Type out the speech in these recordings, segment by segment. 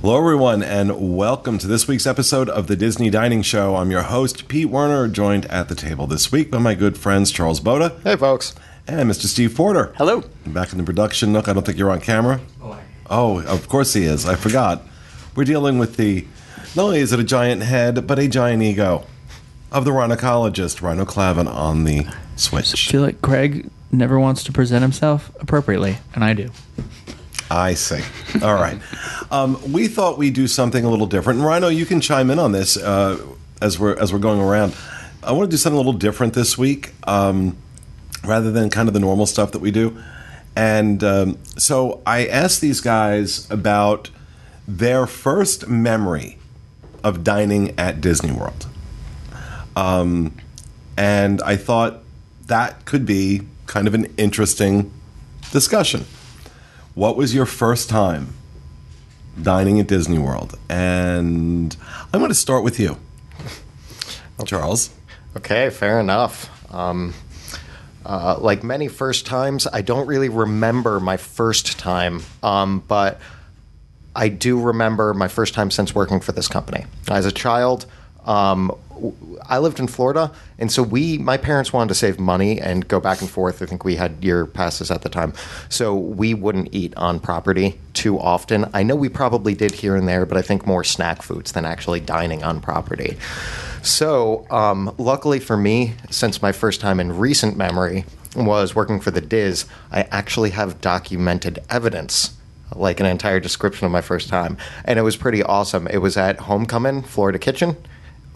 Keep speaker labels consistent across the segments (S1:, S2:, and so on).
S1: Hello, everyone, and welcome to this week's episode of the Disney Dining Show. I'm your host, Pete Werner, joined at the table this week by my good friends Charles Boda
S2: Hey, folks.
S1: and Mr. Steve Porter.
S2: Hello.
S1: Back in the production nook. I don't think you're on camera. Oh, oh, of course he is. I forgot. We're dealing with the, not only is it a giant head, but a giant ego of the rhinocologist, Rhino Clavin, on the
S3: I
S1: Switch.
S3: feel like Craig never wants to present himself appropriately, and I do.
S1: I see. All right. Um, we thought we'd do something a little different. And Rhino, you can chime in on this uh, as we're as we're going around. I want to do something a little different this week, um, rather than kind of the normal stuff that we do. And um, so I asked these guys about their first memory of dining at Disney World. Um, and I thought that could be kind of an interesting discussion. What was your first time dining at Disney World? And I'm going to start with you, Charles.
S2: Okay, fair enough. Um, uh, like many first times, I don't really remember my first time, um, but I do remember my first time since working for this company. As a child, um, I lived in Florida, and so we, my parents wanted to save money and go back and forth. I think we had year passes at the time, so we wouldn't eat on property too often. I know we probably did here and there, but I think more snack foods than actually dining on property. So, um, luckily for me, since my first time in recent memory was working for the Diz, I actually have documented evidence like an entire description of my first time, and it was pretty awesome. It was at Homecoming Florida Kitchen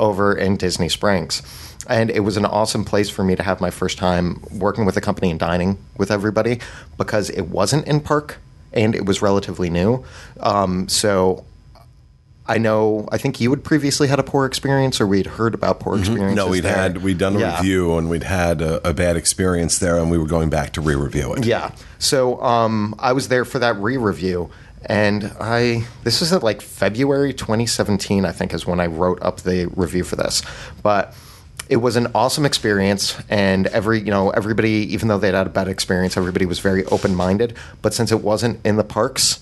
S2: over in Disney Springs. And it was an awesome place for me to have my first time working with a company and dining with everybody because it wasn't in park and it was relatively new. Um, so I know, I think you had previously had a poor experience or we'd heard about poor experiences.
S1: Mm-hmm. No, we'd
S2: there.
S1: had we'd done a
S2: Yeah.
S1: review and we'd had a, a bad experience there, and we were going back to re-review it.
S2: Yeah. So um, I was there for that re-review, and I this was at like February 2017, I think, is when I wrote up the review for this. But it was an awesome experience, and every you know everybody, even though they'd had a bad experience, everybody was very open-minded. But since it wasn't in the parks.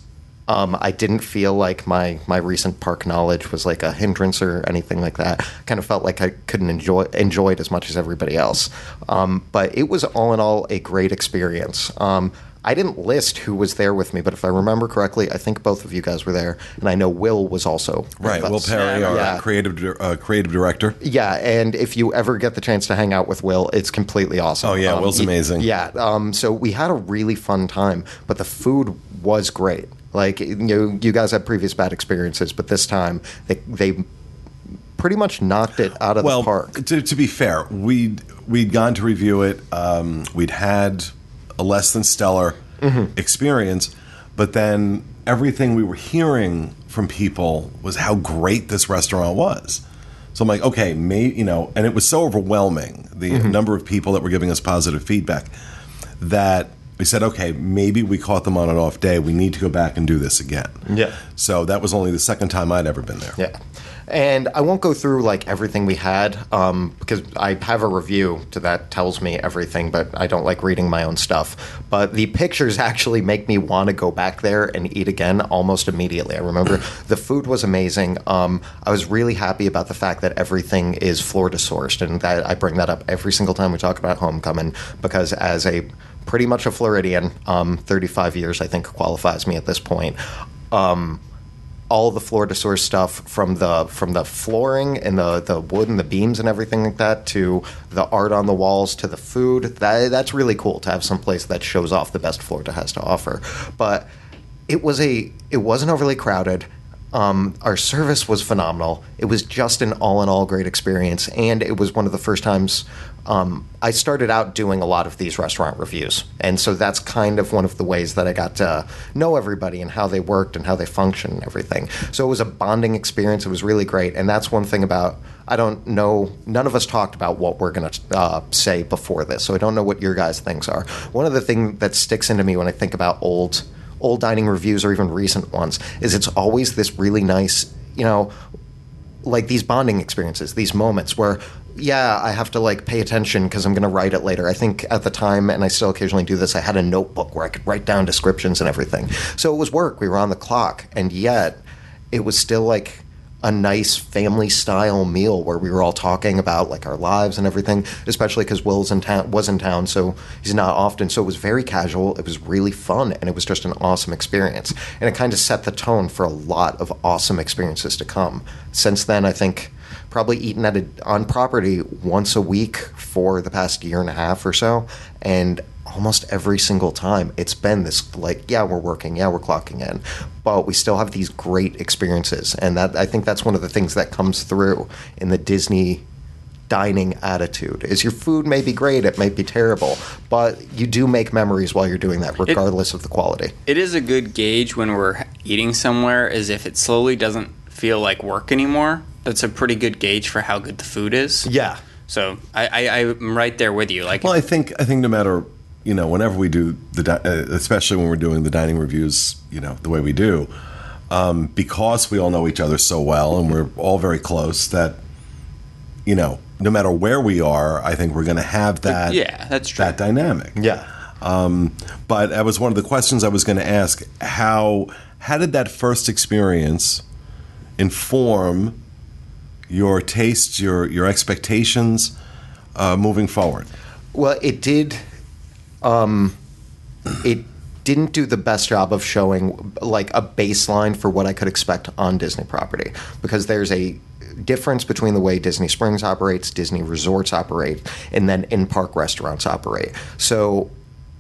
S2: Um, I didn't feel like my, my recent park knowledge was like a hindrance or anything like that. Kind of felt like I couldn't enjoy enjoy it as much as everybody else. Um, but it was all in all a great experience. Um, I didn't list who was there with me, but if I remember correctly, I think both of you guys were there, and I know Will was also
S1: Right, Will
S2: us.
S1: Perry, our
S2: yeah.
S1: creative uh, creative director.
S2: Yeah, and if you ever get the chance to hang out with Will, it's completely awesome.
S1: Oh, yeah, Will's
S2: he-
S1: amazing.
S2: Yeah, um, so we had a really fun time, but the food was great. Like you know, you guys had previous bad experiences, but this time they they pretty much knocked it out of
S1: well,
S2: the park.
S1: To, to be fair, we'd we'd gone to review it. Um, we'd had a less than stellar
S2: Mm-hmm.
S1: experience, but then everything we were hearing from people was how great this restaurant was. So I'm like, okay, may you know, and it was so overwhelming the
S2: Mm-hmm.
S1: number of people that were giving us positive feedback that we said, okay, maybe we caught them on an off day. We need to go back and do this again.
S2: Yeah.
S1: So that was only the second time I'd ever been there.
S2: Yeah. And I won't go through like everything we had um, because I have a review to that tells me everything, but I don't like reading my own stuff. But the pictures actually make me want to go back there and eat again almost immediately. I remember the food was amazing. Um, I was really happy about the fact that everything is Florida sourced, and that I bring that up every single time we talk about homecoming because as a pretty much a Floridian, um, 35 years I think qualifies me at this point. Um, all the Florida source stuff from the from the flooring and the, the wood and the beams and everything like that to the art on the walls to the food. That that's really cool to have some place that shows off the best Florida has to offer. But it was a it wasn't overly crowded. Um, our service was phenomenal. It was just an all in all great experience, and it was one of the first times um, I started out doing a lot of these restaurant reviews, and so that's kind of one of the ways that I got to know everybody and how they worked and how they function and everything. So it was a bonding experience. It was really great, and that's one thing about I don't know. None of us talked about what we're going to uh, say before this, so I don't know what your guys' things are. One of the things that sticks into me when I think about old old dining reviews or even recent ones is it's always this really nice, you know, like these bonding experiences, these moments where yeah, I have to like pay attention because I'm going to write it later. I think at the time, and I still occasionally do this, I had a notebook where I could write down descriptions and everything. So it was work. We were on the clock, and yet it was still like a nice family style meal where we were all talking about like our lives and everything. Especially because Will's in town, was in town, so he's not often. So it was very casual. It was really fun, and it was just an awesome experience. And it kind of set the tone for a lot of awesome experiences to come. Since then, I think probably eaten at a, on property once a week for the past year and a half or so, and almost every single time it's been this like yeah we're working yeah we're clocking in but we still have these great experiences and that i think that's one of the things that comes through in the disney dining attitude is your food may be great it may be terrible but you do make memories while you're doing that regardless of the quality
S4: It is a good gauge when we're eating somewhere, is if it slowly doesn't feel like work anymore. That's a pretty good gauge for how good the food is.
S2: yeah
S4: So I, I, I'm right there with you. Like,
S1: Well, I think I think no matter you know whenever we do the di- uh, especially when we're doing the dining reviews, you know the way we do, um, because we all know each other so well and we're all very close that you know no matter where we are, I think we're going to have that
S4: yeah, that's true.
S1: that dynamic.
S2: yeah
S1: Um, but that was one of the questions I was going to ask. How how did that first experience inform your tastes, your your expectations uh, moving forward?
S2: Well, it did. Um, it didn't do the best job of showing like a baseline for what I could expect on Disney property because there's a difference between the way Disney Springs operates, Disney resorts operate, and then in park restaurants operate. So,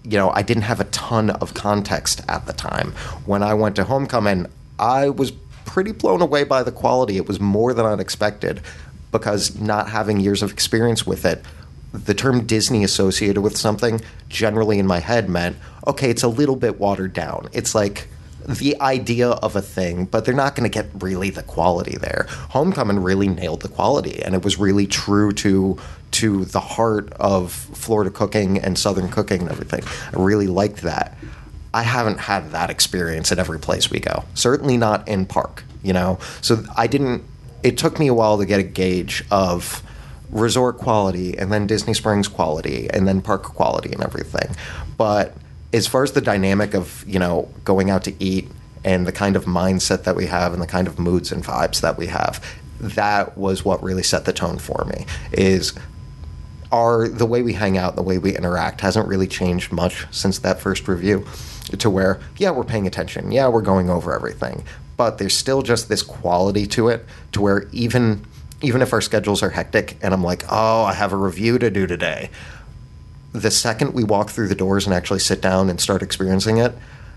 S2: you know, I didn't have a ton of context at the time. When I went to Homecoming, I was pretty blown away by the quality. It was more than I'd expected because not having years of experience with it, the term Disney associated with something generally in my head meant, okay, it's a little bit watered down. It's like the idea of a thing, but they're not going to get really the quality there. Homecoming really nailed the quality, and it was really true to to the heart of Florida cooking and Southern cooking and everything. I really liked that. I haven't had that experience at every place we go. Certainly not in park, you know. So I didn't. It took me a while to get a gauge of resort quality and then Disney Springs quality and then park quality and everything. But as far as the dynamic of you know going out to eat and the kind of mindset that we have and the kind of moods and vibes that we have, that was what really set the tone for me. Is our the way we hang out, the way we interact hasn't really changed much since that first review. To where, yeah, we're paying attention, yeah, we're going over everything, but there's still just this quality to it, to where even even if our schedules are hectic and I'm like, oh, I have a review to do today, the second we walk through the doors and actually sit down and start experiencing it,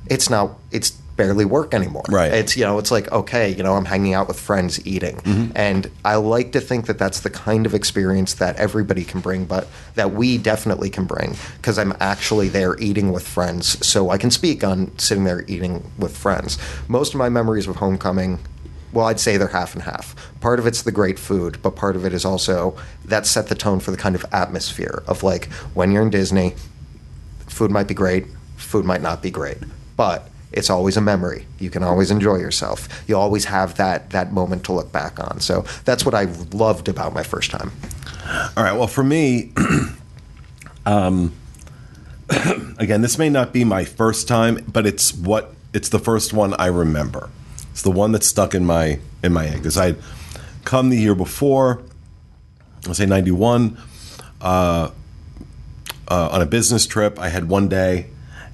S2: it's not it's barely work anymore.
S1: Right.
S2: It's you know, it's like okay, you know, I'm hanging out with friends eating. Mm-hmm. And I like to think that that's the kind of experience that everybody can bring, but that we definitely can bring because I'm actually there eating with friends, so I can speak on sitting there eating with friends. Most of my memories of homecoming well, I'd say they're half and half. Part of it's the great food, but part of it is also that set the tone for the kind of atmosphere of like when you're in Disney, food might be great, food might not be great, but it's always a memory. You can always enjoy yourself. You always have that that moment to look back on. So that's what I loved about my first time.
S1: All right. Well, for me, um, again, this may not be my first time, but it's what it's the first one I remember. It's the one that stuck in my in my head because I'd come the year before, I'll say ninety one, uh, uh, on a business trip. I had one day,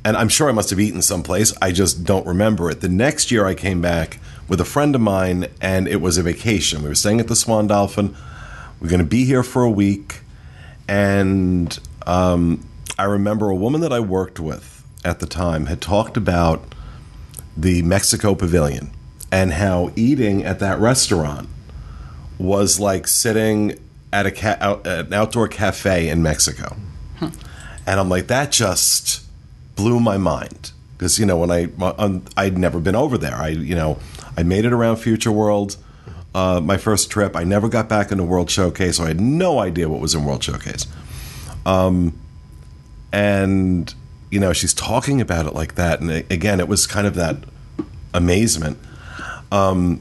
S1: and I'm sure I must have eaten someplace. I just don't remember it. The next year, I came back with a friend of mine, and it was a vacation. We were staying at the Swan Dolphin. We're going to be here for a week, and um, I remember a woman that I worked with at the time had talked about the Mexico Pavilion and how eating at that restaurant was like sitting at a ca- out, at an outdoor cafe in Mexico. And I'm like, that just blew my mind because you know when I um, I'd never been over there. I you know I made it around Future World. Uh, my first trip, I never got back into World Showcase, so I had no idea what was in World Showcase. Um, and you know she's talking about it like that, and again, it was kind of that amazement. Um,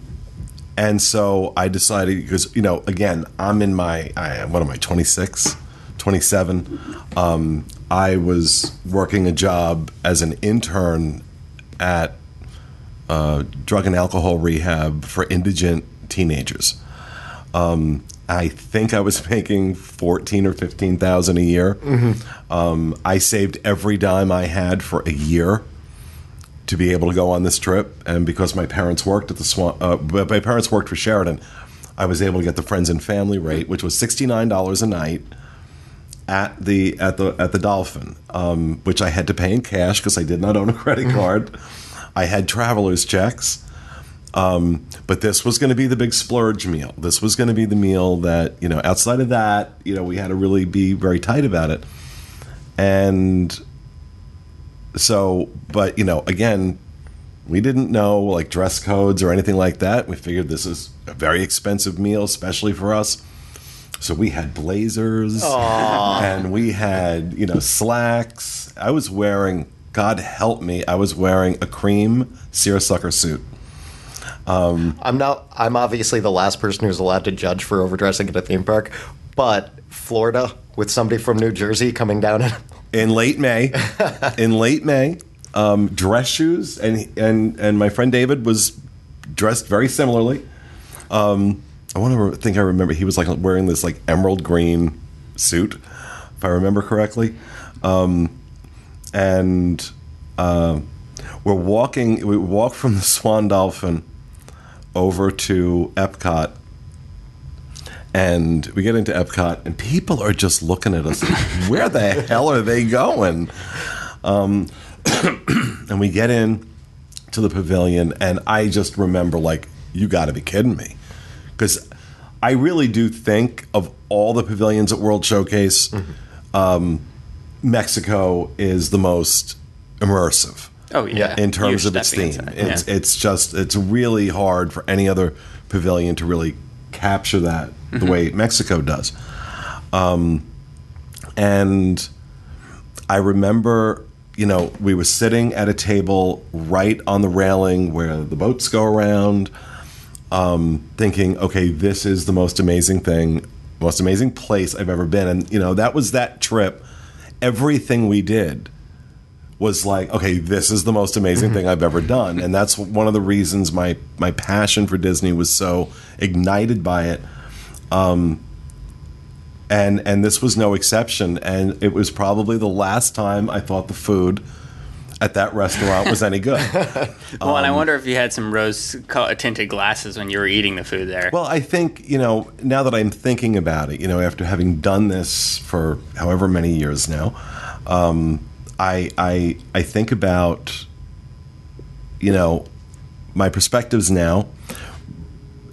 S1: and so I decided because you know again I'm in my I, am what am I 26, 27. Um, I was working a job as an intern at uh, drug and alcohol rehab for indigent teenagers. Um, I think I was making fourteen or fifteen thousand a year. Um, I saved every dime I had for a year to be able to go on this trip, and because my parents worked at the Swan, uh, my parents worked for Sheraton, I was able to get the friends and family rate, which was sixty nine dollars a night at the at the at the Dolphin, um, which I had to pay in cash because I did not own a credit card. I had travelers checks, um, but this was going to be the big splurge meal. This was going to be the meal that you know. Outside of that, you know, we had to really be very tight about it, and so. But you know, again, we didn't know like dress codes or anything like that. We figured this is a very expensive meal, especially for us. So we had blazers and we had, you know, slacks. I was wearing, God help me, I was wearing a cream seersucker suit.
S2: I'm not. I'm obviously the last person who's allowed to judge for overdressing at a theme park, but Florida with somebody from New Jersey coming down and
S1: in late May. in late May, um, dress shoes, and and and my friend David was dressed very similarly. Um, I want to think I remember he was like wearing this like emerald green suit, if I remember correctly, um, and uh, we're walking. We walk from the Swan Dolphin over to Epcot. And we get into Epcot, and people are just looking at us. Where the hell are they going? Um, and we get in to the pavilion, and I just remember, like, you got to be kidding me, because I really do think of all the pavilions at World Showcase, um, Mexico is the most immersive
S4: Oh yeah,
S1: in terms
S4: You're
S1: of its theme.
S4: inside.
S1: It's
S4: Yeah.
S1: it's just it's really hard for any other pavilion to really capture that the way Mexico does. Um, and I remember, you know, we were sitting at a table right on the railing where the boats go around, um, thinking, okay, this is the most amazing thing, most amazing place I've ever been. And, you know, that was that trip. Everything we did was like, okay, this is the most amazing thing I've ever done, and that's one of the reasons my my passion for Disney was so ignited by it. Um, and and this was no exception, and it was probably the last time I thought the food at that restaurant was any good.
S4: well, and I wonder if you had some rose tinted glasses when you were eating the food there.
S1: Well, I think, you know, now that I'm thinking about it, you know, after having done this for however many years now, um, I, I, I think about, you know, my perspectives now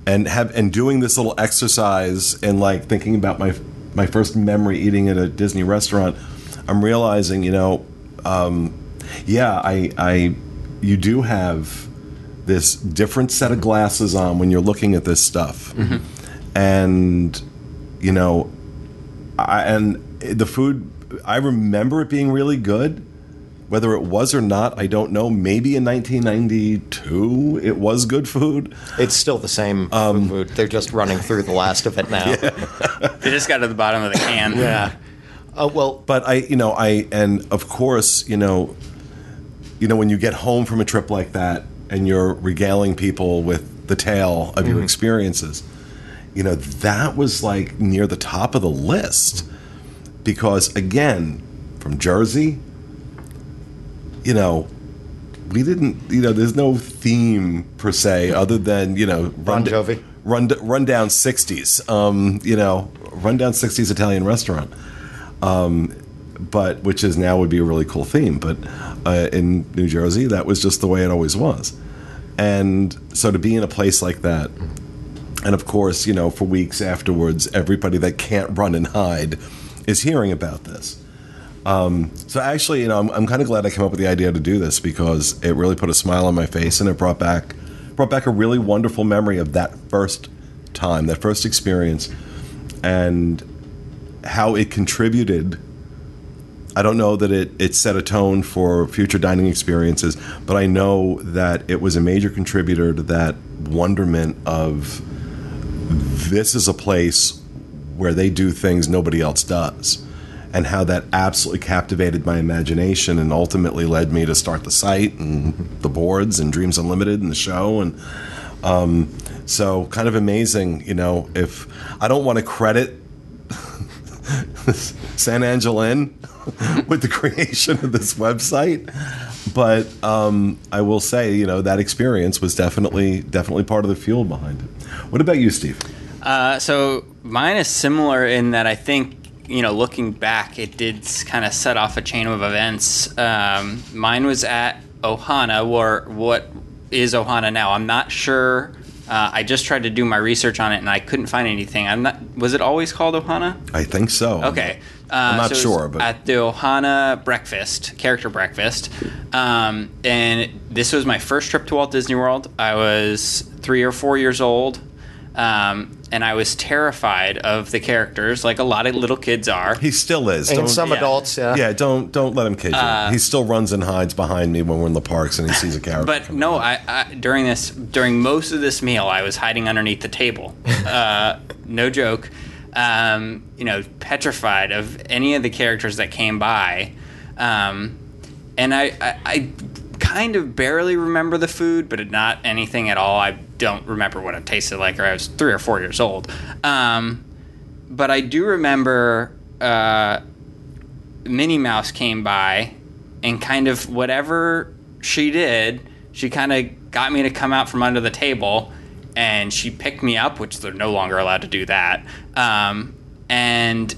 S1: and have and doing this little exercise and like thinking about my my first memory eating at a Disney restaurant, I'm realizing, you know, um, yeah, I, I, you do have this different set of glasses on when you're looking at this stuff, and you know, I, and the food. I remember it being really good. Whether it was or not, I don't know. Maybe in 1992 it was good food.
S2: it's still the same
S1: Um,
S2: food. They're just running through the last of it now.
S4: they just got to the bottom of the can.
S2: yeah. Oh well,
S1: but I, you know, I and of course, you know, you know, when you get home from a trip like that and you're regaling people with the tale of your experiences, you know, that was like near the top of the list because again, from Jersey, you know, we didn't, you know, there's no theme per se other than you know,
S2: Bon Jovi.
S1: run run down 60s, um, you know, run down 60s Italian restaurant but which is now would be a really cool theme. But uh, in New Jersey, that was just the way it always was. And so to be in a place like that, and of course, you know, for weeks afterwards, everybody that can't run and hide is hearing about this. Um, so actually, you know, I'm, I'm kind of glad I came up with the idea to do this because it really put a smile on my face and it brought back brought back a really wonderful memory of that first time, that first experience, and how it contributed. I don't know that it, it set a tone for future dining experiences, but I know that it was a major contributor to that wonderment of this is a place where they do things nobody else does. and how that absolutely captivated my imagination and ultimately led me to start the site and the boards and Dreams Unlimited and the show and um, so kind of amazing, you know. If I don't want to credit San Angel Inn with the creation of this website, but um, I will say, you know, that experience was definitely definitely part of the fuel behind it. What about you, Steve?
S4: Uh, so mine is similar in that I think you know looking back, it did kind of set off a chain of events. Um, mine was at Ohana, or what is Ohana now? I'm not sure. Uh, I just tried to do my research on it and I couldn't find anything. I'm not. Was it always called Ohana?
S1: I think so.
S4: Okay. Uh,
S1: I'm not
S4: so
S1: sure, but-
S4: at the Ohana breakfast, character breakfast, um, and this was my first trip to Walt Disney World. I was three or four years old, um, and I was terrified of the characters, like a lot of little kids are.
S1: He still is.
S2: And
S1: Don't-
S2: some
S4: yeah.
S2: adults, yeah.
S1: yeah, don't don't let him kid you.
S4: Uh,
S1: he still runs and hides behind me when we're in the parks and he sees a character.
S4: But no, I, I during this during most of this meal, I was hiding underneath the table. Uh, no joke. Um, you know, petrified of any of the characters that came by, um, and I, I, I kind of barely remember the food, but not anything at all. I don't remember what it tasted like, or I was three or four years old. Um, but I do remember. Uh, Minnie Mouse came by and kind of whatever she did, she kind of got me to come out from under the table and she picked me up, which they're no longer allowed to do that. Um, and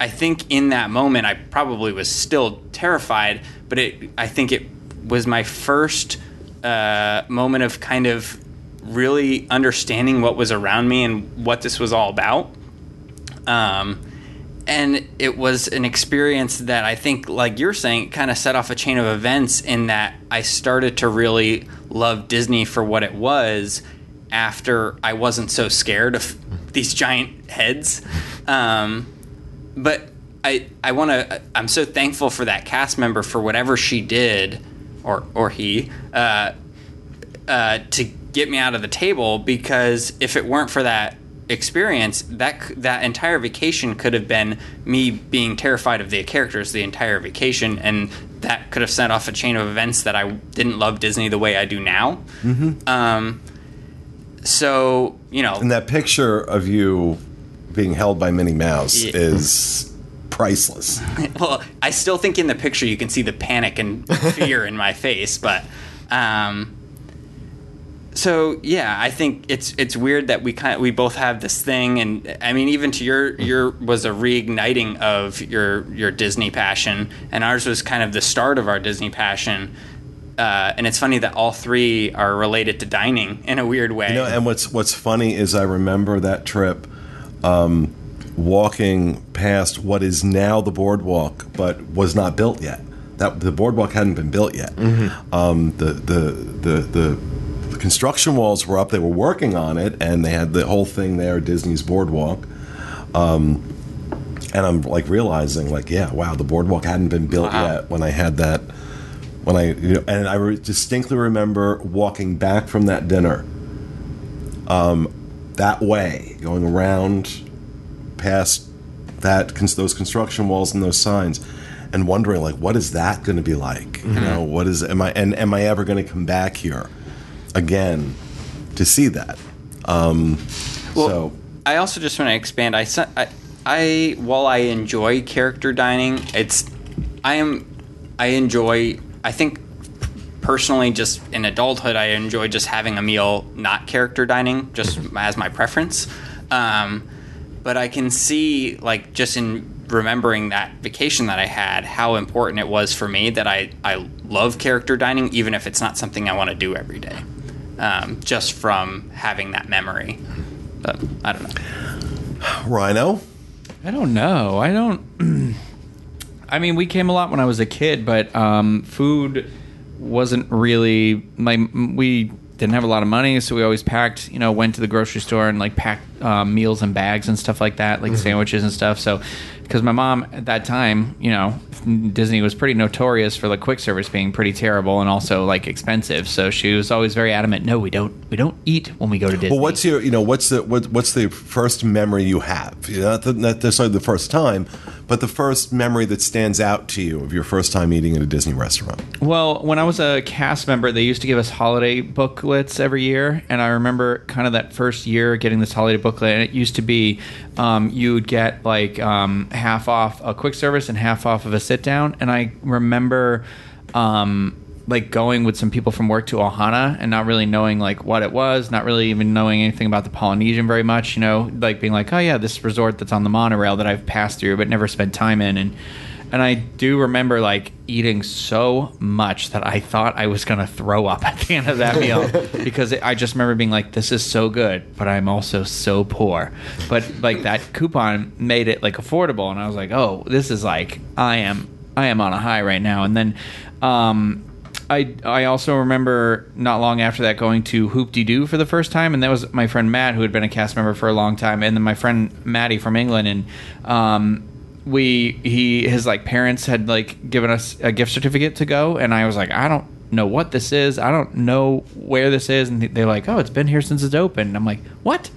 S4: I think in that moment, I probably was still terrified, but it, I think it was my first uh, moment of kind of really understanding what was around me and what this was all about. Um, and it was an experience that I think, like you're saying, kind of set off a chain of events in that I started to really love Disney for what it was after I wasn't so scared of these giant heads. Um, but I, I want to, I'm so thankful for that cast member for whatever she did, or, or he, uh, uh, to get me out of the table because if it weren't for that experience, that that entire vacation could have been me being terrified of the characters the entire vacation, and that could have set off a chain of events that I didn't love Disney the way I do now. Mm-hmm. Um, so you know,
S1: and that picture of you being held by Minnie Mouse
S4: Yeah.
S1: is priceless.
S4: well, I still think in the picture you can see the panic and fear in my face, but um, so yeah, I think it's it's weird that we kind we both have this thing, and I mean even to your your was a reigniting of your your Disney passion, and ours was kind of the start of our Disney passion. Uh, and it's funny that all three are related to dining in a weird way.
S1: You know, and what's what's funny is I remember that trip, um, walking past what is now the boardwalk, but was not built yet. That the boardwalk hadn't been built yet. Um, the, the the the the construction walls were up. They were working on it, and they had the whole thing there, Disney's boardwalk. Um, and I'm like realizing, like, yeah, wow, the boardwalk hadn't been built
S4: Wow.
S1: yet when I had that. When I, you know, and I re- distinctly remember walking back from that dinner that way, going around past that those construction walls and those signs, and wondering like, what is that going to be like? You know, what is am I and am I ever going to come back here again to see that? Um,
S4: Well,
S1: so
S4: I also just want to expand. I, I, I, while I enjoy character dining, it's, I am, I enjoy. I think personally, just in adulthood, I enjoy just having a meal not character dining, just as my preference. Um, but I can see, like, just in remembering that vacation that I had, how important it was for me that I, I love character dining, even if it's not something I want to do every day. Um, just from having that memory. But I don't know.
S1: Rhino,
S3: I don't know. I don't. I mean, we came a lot when I was a kid, but um, food wasn't really like we didn't have a lot of money, so we always packed. You know, went to the grocery store and like packed um, meals and bags and stuff like that, like sandwiches and stuff. So, because my mom at that time, you know, Disney was pretty notorious for like quick service being pretty terrible and also like expensive. So she was always very adamant. No, we don't. We don't eat when we go to Disney.
S1: Well, what's your, you know, what's the what, what's the first memory you have? You know, not, the, not necessarily the first time, but the first memory that stands out to you of your first time eating at a Disney restaurant.
S3: Well, when I was a cast member, they used to give us holiday booklets every year, and I remember kind of that first year getting this holiday booklet. And it used to be um, you would get like um, half off a quick service and half off of a sit down. And I remember um, like going with some people from work to Ohana and not really knowing like what it was, not really even knowing anything about the Polynesian very much. You know, like being like, oh yeah, this resort that's on the monorail that I've passed through but never spent time in, and and I do remember like eating so much that I thought I was gonna throw up at the end of that meal because it, I just remember being like, this is so good, but I'm also so poor. But like that coupon made it like affordable, and I was like, oh, this is like I am I am on a high right now, and then. um I, I also remember not long after that going to Hoop-Dee-Doo for the first time, and that was my friend Matt, who had been a cast member for a long time, and then my friend Maddie from England, and um, we he his like parents had like given us a gift certificate to go, and I was like, I don't know what this is, I don't know where this is, and they're like, oh, it's been here since it's open. And I'm like, what?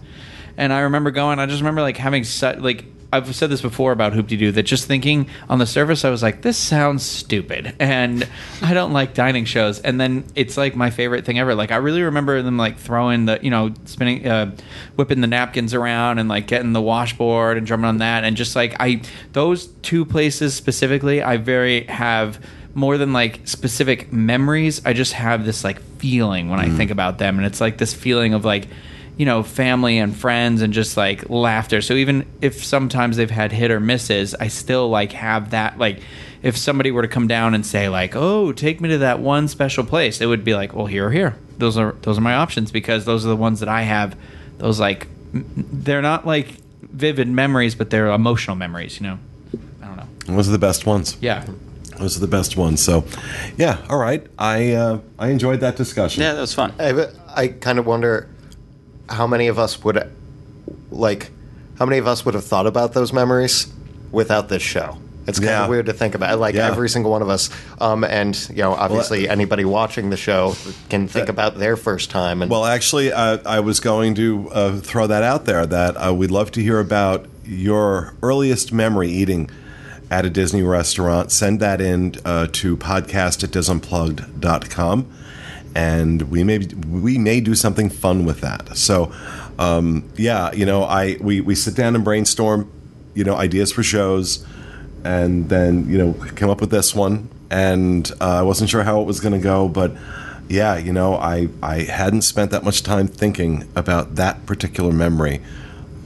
S3: And I remember going. I just remember like having such like I've said this before about Hoop Doo that just thinking on the surface, I was like, this sounds stupid, and I don't like dining shows. And then it's like my favorite thing ever. Like I really remember them like throwing the, you know, spinning, uh, whipping the napkins around and like getting the washboard and drumming on that, and just like I those two places specifically, I very have more than like specific memories. I just have this like feeling when I think about them, and it's like this feeling of like you know, family and friends and just like laughter. So even if sometimes they've had hit or misses, I still like have that like if somebody were to come down and say like, "Oh, take me to that one special place." It would be like, "Well, here or here." Those are those are my options because those are the ones that I have those like m- they're not like vivid memories, but they're emotional memories, you know. I don't know.
S1: Those are the best ones.
S3: Yeah.
S1: Those are the best ones. So, yeah, all right. I uh, I enjoyed that discussion.
S4: Yeah, that was fun.
S2: I, I kind of wonder how many of us would like how many of us would have thought about those memories without this show it's kind
S1: Yeah.
S2: of weird to think about like
S1: Yeah.
S2: every single one of us um, and you know obviously anybody watching the show can think about their first time and
S1: Well, actually, uh, I was going to uh, throw that out there that uh, we'd love to hear about your earliest memory eating at a Disney restaurant. Send that in uh, to podcast at disunplugged.com and we may we may do something fun with that. So, um, yeah, you know, I we, we sit down and brainstorm, you know, ideas for shows, and then you know come up with this one. And uh, I wasn't sure how it was going to go, but yeah, you know, I I hadn't spent that much time thinking about that particular memory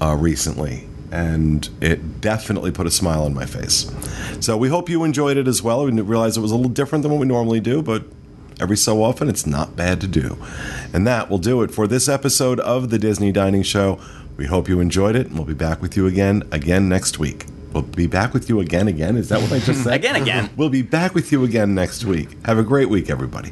S1: uh, recently. And it definitely put a smile on my face. So we hope you enjoyed it as well. We realized it was a little different than what we normally do, but every so often it's not bad to do. And that will do it for this episode of the Disney Dining Show. We hope you enjoyed it, and we'll be back with you again again next week. We'll be back with you again again. Is that what I just said?
S4: Again, again.
S1: We'll be back with you again next week. Have a great week, everybody.